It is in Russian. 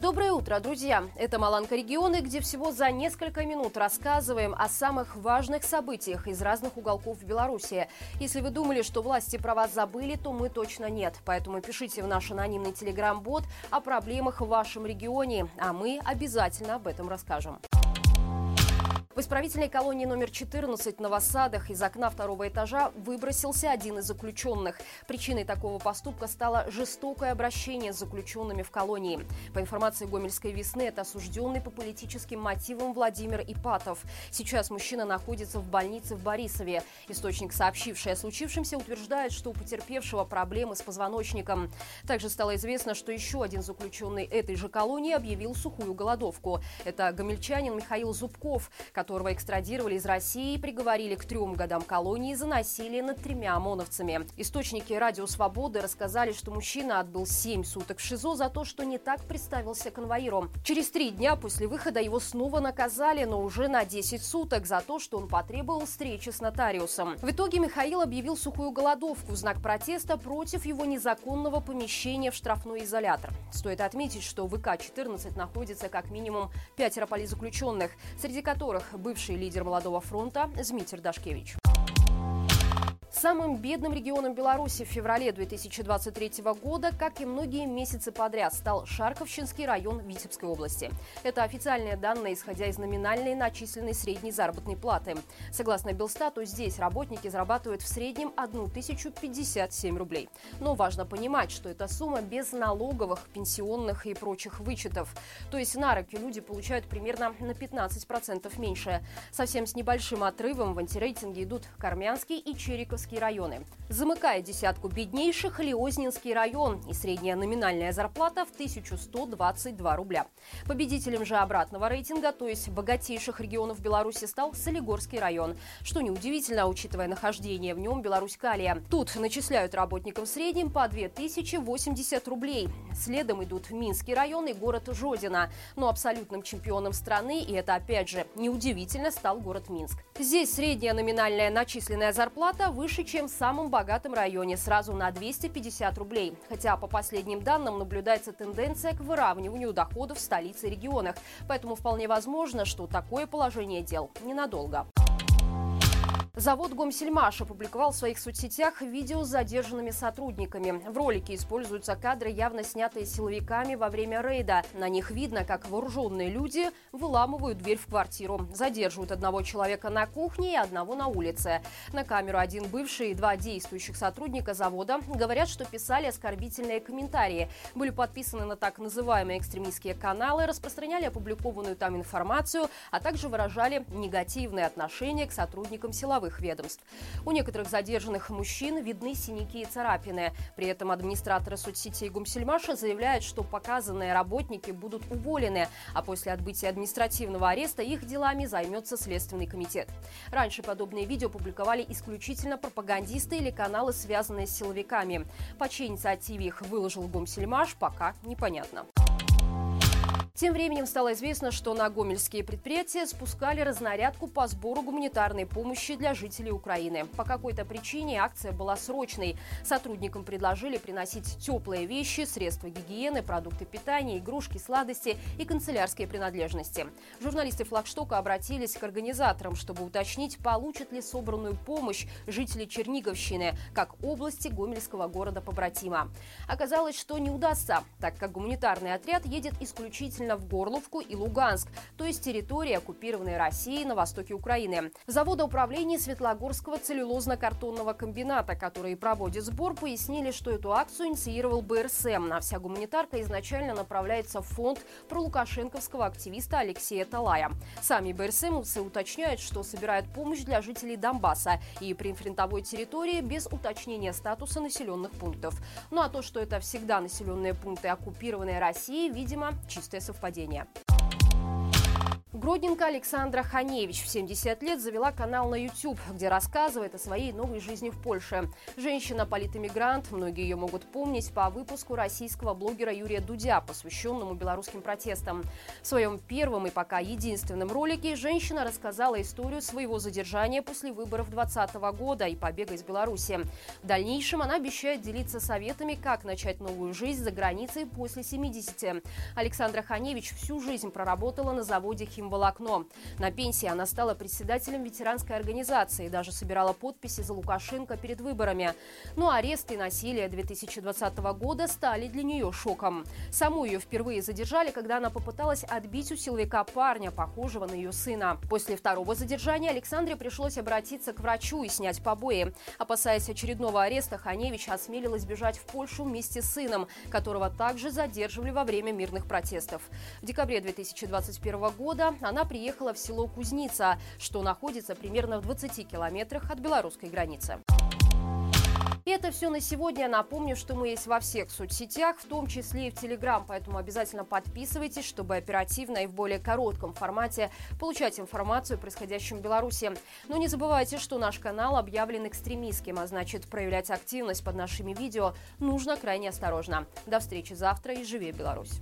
Доброе утро, друзья! Это «Маланка регионы», где всего за несколько минут рассказываем о самых важных событиях из разных уголков Беларуси. Если вы думали, что власти про вас забыли, то мы точно нет. Поэтому пишите в наш анонимный телеграм-бот о проблемах в вашем регионе, а мы обязательно об этом расскажем. В исправительной колонии номер 14 в Новосадах из окна второго этажа выбросился один из заключенных. Причиной такого поступка стало жестокое обращение с заключенными в колонии. По информации Гомельской весны, это осужденный по политическим мотивам Владимир Ипатов. Сейчас мужчина находится в больнице в Борисове. Источник, сообщивший о случившемся, утверждает, что у потерпевшего проблемы с позвоночником. Также стало известно, что еще один заключенный этой же колонии объявил сухую голодовку. Это гомельчанин Михаил Зубков, которого экстрадировали из России и приговорили к трем годам колонии за насилие над тремя ОМОНовцами. Источники «Радио Свободы» рассказали, что мужчина отбыл 7 суток в ШИЗО за то, что не так представился конвоиром. Через три дня после выхода его снова наказали, но уже на 10 суток за то, что он потребовал встречи с нотариусом. В итоге Михаил объявил сухую голодовку в знак протеста против его незаконного помещения в штрафной изолятор. Стоит отметить, что в ВК-14 находится как минимум пятеро политзаключенных, среди которых бывший лидер Молодого фронта Змитер Дашкевич. Самым бедным регионом Беларуси в феврале 2023 года, как и многие месяцы подряд, стал Шарковщинский район Витебской области. Это официальные данные, исходя из номинальной начисленной средней заработной платы. Согласно Белстату, здесь работники зарабатывают в среднем 1057 рублей. Но важно понимать, что эта сумма без налоговых, пенсионных и прочих вычетов. То есть на руки люди получают примерно на 15% меньше. Совсем с небольшим отрывом в антирейтинге идут Кармянский и Чериковский Кировские районы. Замыкая десятку беднейших Леознинский район и средняя номинальная зарплата в 1122 рубля. Победителем же обратного рейтинга, то есть богатейших регионов Беларуси, стал Солигорский район. Что неудивительно, учитывая нахождение в нем Беларусь-Калия. Тут начисляют работникам в среднем по 2080 рублей. Следом идут Минский район и город Жодина. Но абсолютным чемпионом страны, и это опять же неудивительно, стал город Минск. Здесь средняя номинальная начисленная зарплата выше выше, чем в самом богатом районе, сразу на 250 рублей. Хотя по последним данным наблюдается тенденция к выравниванию доходов в столице и регионах. Поэтому вполне возможно, что такое положение дел ненадолго. Завод «Гомсельмаш» опубликовал в своих соцсетях видео с задержанными сотрудниками. В ролике используются кадры, явно снятые силовиками во время рейда. На них видно, как вооруженные люди выламывают дверь в квартиру. Задерживают одного человека на кухне и одного на улице. На камеру один бывший и два действующих сотрудника завода говорят, что писали оскорбительные комментарии. Были подписаны на так называемые экстремистские каналы, распространяли опубликованную там информацию, а также выражали негативное отношение к сотрудникам силовых силовых ведомств. У некоторых задержанных мужчин видны синяки и царапины. При этом администраторы соцсетей Гумсельмаша заявляют, что показанные работники будут уволены, а после отбытия административного ареста их делами займется Следственный комитет. Раньше подобные видео публиковали исключительно пропагандисты или каналы, связанные с силовиками. По чьей инициативе их выложил Гомсельмаш, пока непонятно. Тем временем стало известно, что на гомельские предприятия спускали разнарядку по сбору гуманитарной помощи для жителей Украины. По какой-то причине акция была срочной. Сотрудникам предложили приносить теплые вещи, средства гигиены, продукты питания, игрушки, сладости и канцелярские принадлежности. Журналисты флагштока обратились к организаторам, чтобы уточнить, получат ли собранную помощь жители Черниговщины, как области Гомельского города-побратима. Оказалось, что не удастся, так как гуманитарный отряд едет исключительно в Горловку и Луганск, то есть территории, оккупированной Россией на востоке Украины. Завода управления Светлогорского целлюлозно-картонного комбината, которые проводят сбор, пояснили, что эту акцию инициировал БРСМ, а вся гуманитарка изначально направляется в фонд про лукашенковского активиста Алексея Талая. Сами БРСМовцы уточняют, что собирают помощь для жителей Донбасса и при прифронтовой территории без уточнения статуса населенных пунктов. Ну а то, что это всегда населенные пункты, оккупированные Россией, видимо, чистая совпадение совпадение. Гродненко Александра Ханевич в 70 лет завела канал на YouTube, где рассказывает о своей новой жизни в Польше. Женщина-политэмигрант, многие ее могут помнить по выпуску российского блогера Юрия Дудя, посвященному белорусским протестам. В своем первом и пока единственном ролике женщина рассказала историю своего задержания после выборов 2020 года и побега из Беларуси. В дальнейшем она обещает делиться советами, как начать новую жизнь за границей после 70. Александра Ханевич всю жизнь проработала на заводе «Химия» химволокно. На пенсии она стала председателем ветеранской организации и даже собирала подписи за Лукашенко перед выборами. Но ну, аресты и насилие 2020 года стали для нее шоком. Саму ее впервые задержали, когда она попыталась отбить у силовика парня, похожего на ее сына. После второго задержания Александре пришлось обратиться к врачу и снять побои. Опасаясь очередного ареста, Ханевич осмелилась бежать в Польшу вместе с сыном, которого также задерживали во время мирных протестов. В декабре 2021 года она приехала в село Кузница, что находится примерно в 20 километрах от белорусской границы. И это все на сегодня. Напомню, что мы есть во всех соцсетях, в том числе и в Телеграм, поэтому обязательно подписывайтесь, чтобы оперативно и в более коротком формате получать информацию о происходящем в Беларуси. Но не забывайте, что наш канал объявлен экстремистским, а значит проявлять активность под нашими видео нужно крайне осторожно. До встречи завтра и живи Беларусь!